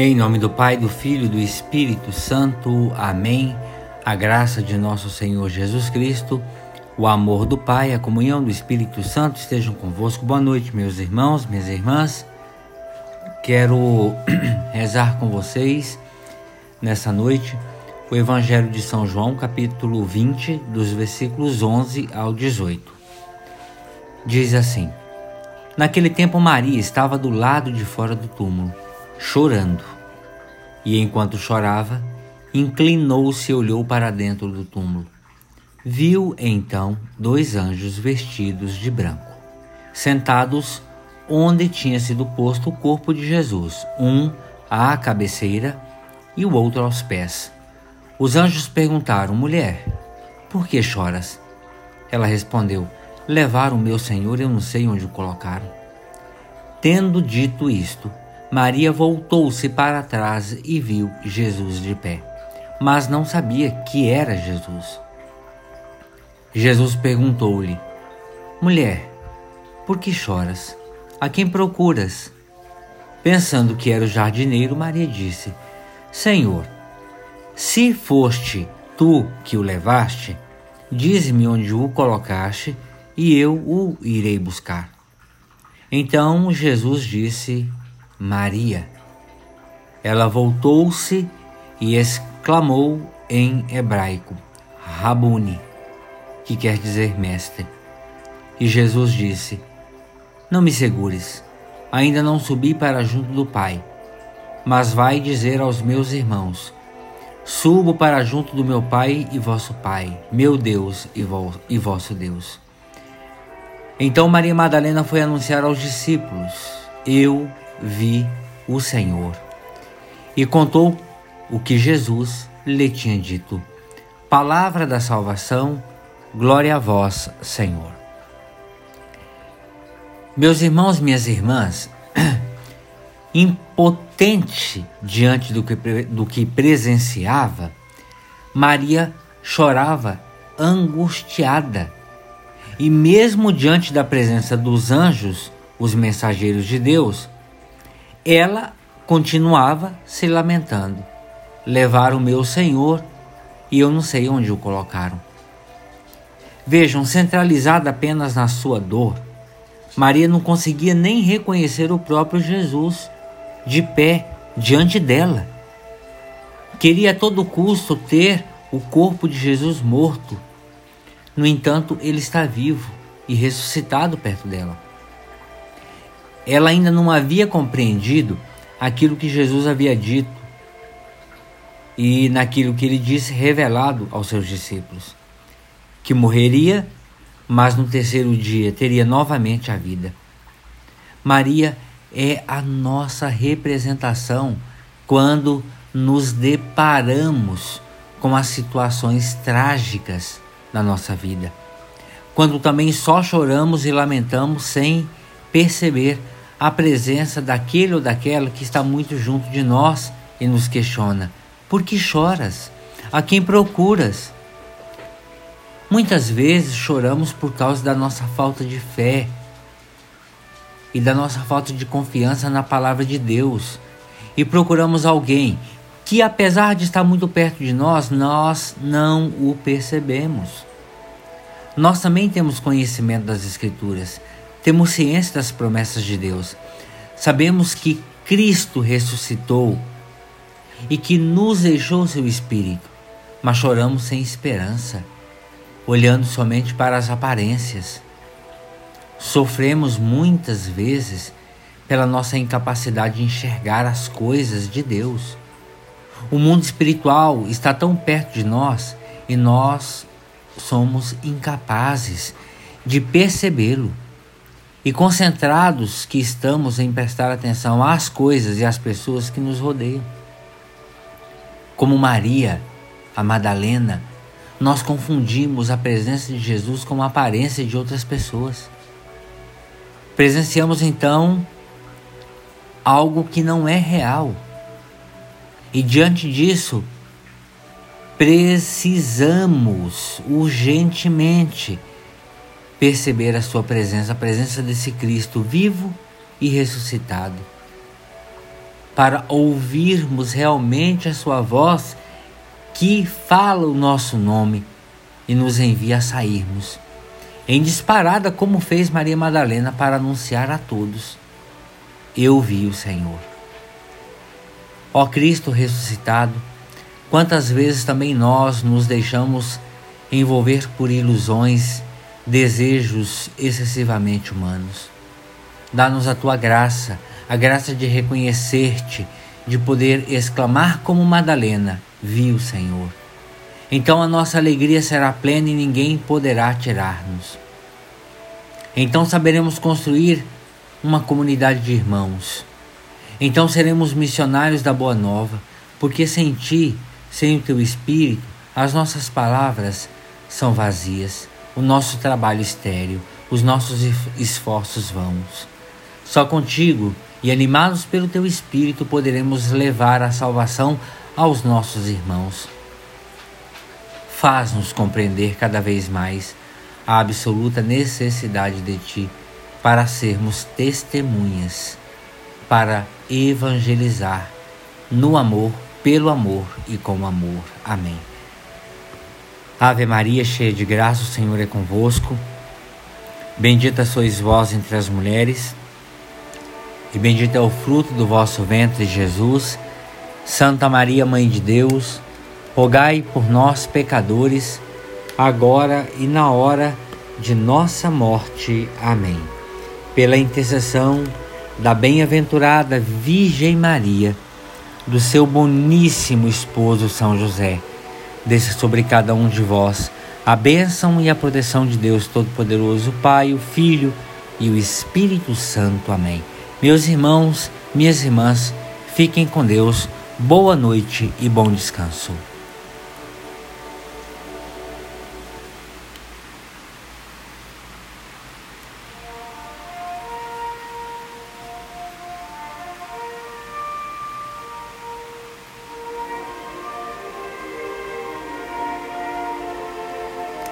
Em nome do Pai, do Filho e do Espírito Santo. Amém. A graça de nosso Senhor Jesus Cristo, o amor do Pai, a comunhão do Espírito Santo estejam convosco. Boa noite, meus irmãos, minhas irmãs. Quero rezar com vocês nessa noite o Evangelho de São João, capítulo 20, dos versículos 11 ao 18. Diz assim: Naquele tempo, Maria estava do lado de fora do túmulo chorando. E enquanto chorava, inclinou-se e olhou para dentro do túmulo. Viu então dois anjos vestidos de branco, sentados onde tinha sido posto o corpo de Jesus, um à cabeceira e o outro aos pés. Os anjos perguntaram: Mulher, por que choras? Ela respondeu: Levaram o meu Senhor, eu não sei onde o colocaram. Tendo dito isto, Maria voltou-se para trás e viu Jesus de pé, mas não sabia que era Jesus. Jesus perguntou-lhe: Mulher, por que choras? A quem procuras? Pensando que era o jardineiro, Maria disse: Senhor, se foste tu que o levaste, dize-me onde o colocaste e eu o irei buscar. Então Jesus disse Maria. Ela voltou-se e exclamou em hebraico: Rabuni, que quer dizer mestre. E Jesus disse: Não me segures, ainda não subi para junto do Pai, mas vai dizer aos meus irmãos: Subo para junto do meu Pai e vosso Pai, meu Deus e, vo e vosso Deus. Então Maria Madalena foi anunciar aos discípulos: Eu vi o Senhor. E contou o que Jesus lhe tinha dito. Palavra da salvação, glória a vós, Senhor. Meus irmãos, minhas irmãs, impotente diante do que, do que presenciava, Maria chorava angustiada. E mesmo diante da presença dos anjos, os mensageiros de Deus, ela continuava se lamentando. Levaram o meu senhor e eu não sei onde o colocaram. Vejam, centralizada apenas na sua dor, Maria não conseguia nem reconhecer o próprio Jesus de pé diante dela. Queria a todo custo ter o corpo de Jesus morto. No entanto, ele está vivo e ressuscitado perto dela ela ainda não havia compreendido aquilo que Jesus havia dito e naquilo que ele disse revelado aos seus discípulos: que morreria, mas no terceiro dia teria novamente a vida. Maria é a nossa representação quando nos deparamos com as situações trágicas da nossa vida. Quando também só choramos e lamentamos sem perceber a presença daquele ou daquela que está muito junto de nós e nos questiona: por que choras? A quem procuras? Muitas vezes choramos por causa da nossa falta de fé e da nossa falta de confiança na palavra de Deus e procuramos alguém que, apesar de estar muito perto de nós, nós não o percebemos. Nós também temos conhecimento das Escrituras, temos ciência das promessas de Deus. Sabemos que Cristo ressuscitou e que nos deixou seu Espírito, mas choramos sem esperança, olhando somente para as aparências. Sofremos muitas vezes pela nossa incapacidade de enxergar as coisas de Deus. O mundo espiritual está tão perto de nós e nós somos incapazes de percebê-lo e concentrados que estamos em prestar atenção às coisas e às pessoas que nos rodeiam. Como Maria, a Madalena, nós confundimos a presença de Jesus com a aparência de outras pessoas. Presenciamos então algo que não é real. E diante disso, precisamos urgentemente perceber a sua presença, a presença desse Cristo vivo e ressuscitado. para ouvirmos realmente a Sua voz que fala o nosso nome e nos envia a sairmos em disparada, como fez Maria Madalena para anunciar a todos: Eu vi o Senhor. Ó Cristo ressuscitado, quantas vezes também nós nos deixamos envolver por ilusões, desejos excessivamente humanos. Dá-nos a tua graça, a graça de reconhecer-te, de poder exclamar como Madalena: Vi o Senhor. Então a nossa alegria será plena e ninguém poderá tirar-nos. Então saberemos construir uma comunidade de irmãos. Então seremos missionários da Boa Nova, porque sem ti, sem o teu Espírito, as nossas palavras são vazias, o nosso trabalho estéril, os nossos esforços vãos. Só contigo e animados pelo teu Espírito poderemos levar a salvação aos nossos irmãos. Faz-nos compreender cada vez mais a absoluta necessidade de Ti para sermos testemunhas, para evangelizar no amor, pelo amor e com amor. Amém. Ave Maria, cheia de graça, o Senhor é convosco. Bendita sois vós entre as mulheres, e bendito é o fruto do vosso ventre, Jesus. Santa Maria, Mãe de Deus, rogai por nós, pecadores, agora e na hora de nossa morte. Amém. Pela intercessão da bem-aventurada Virgem Maria, do seu boníssimo esposo São José, desça sobre cada um de vós a bênção e a proteção de Deus Todo-Poderoso, Pai, o Filho e o Espírito Santo. Amém. Meus irmãos, minhas irmãs, fiquem com Deus. Boa noite e bom descanso.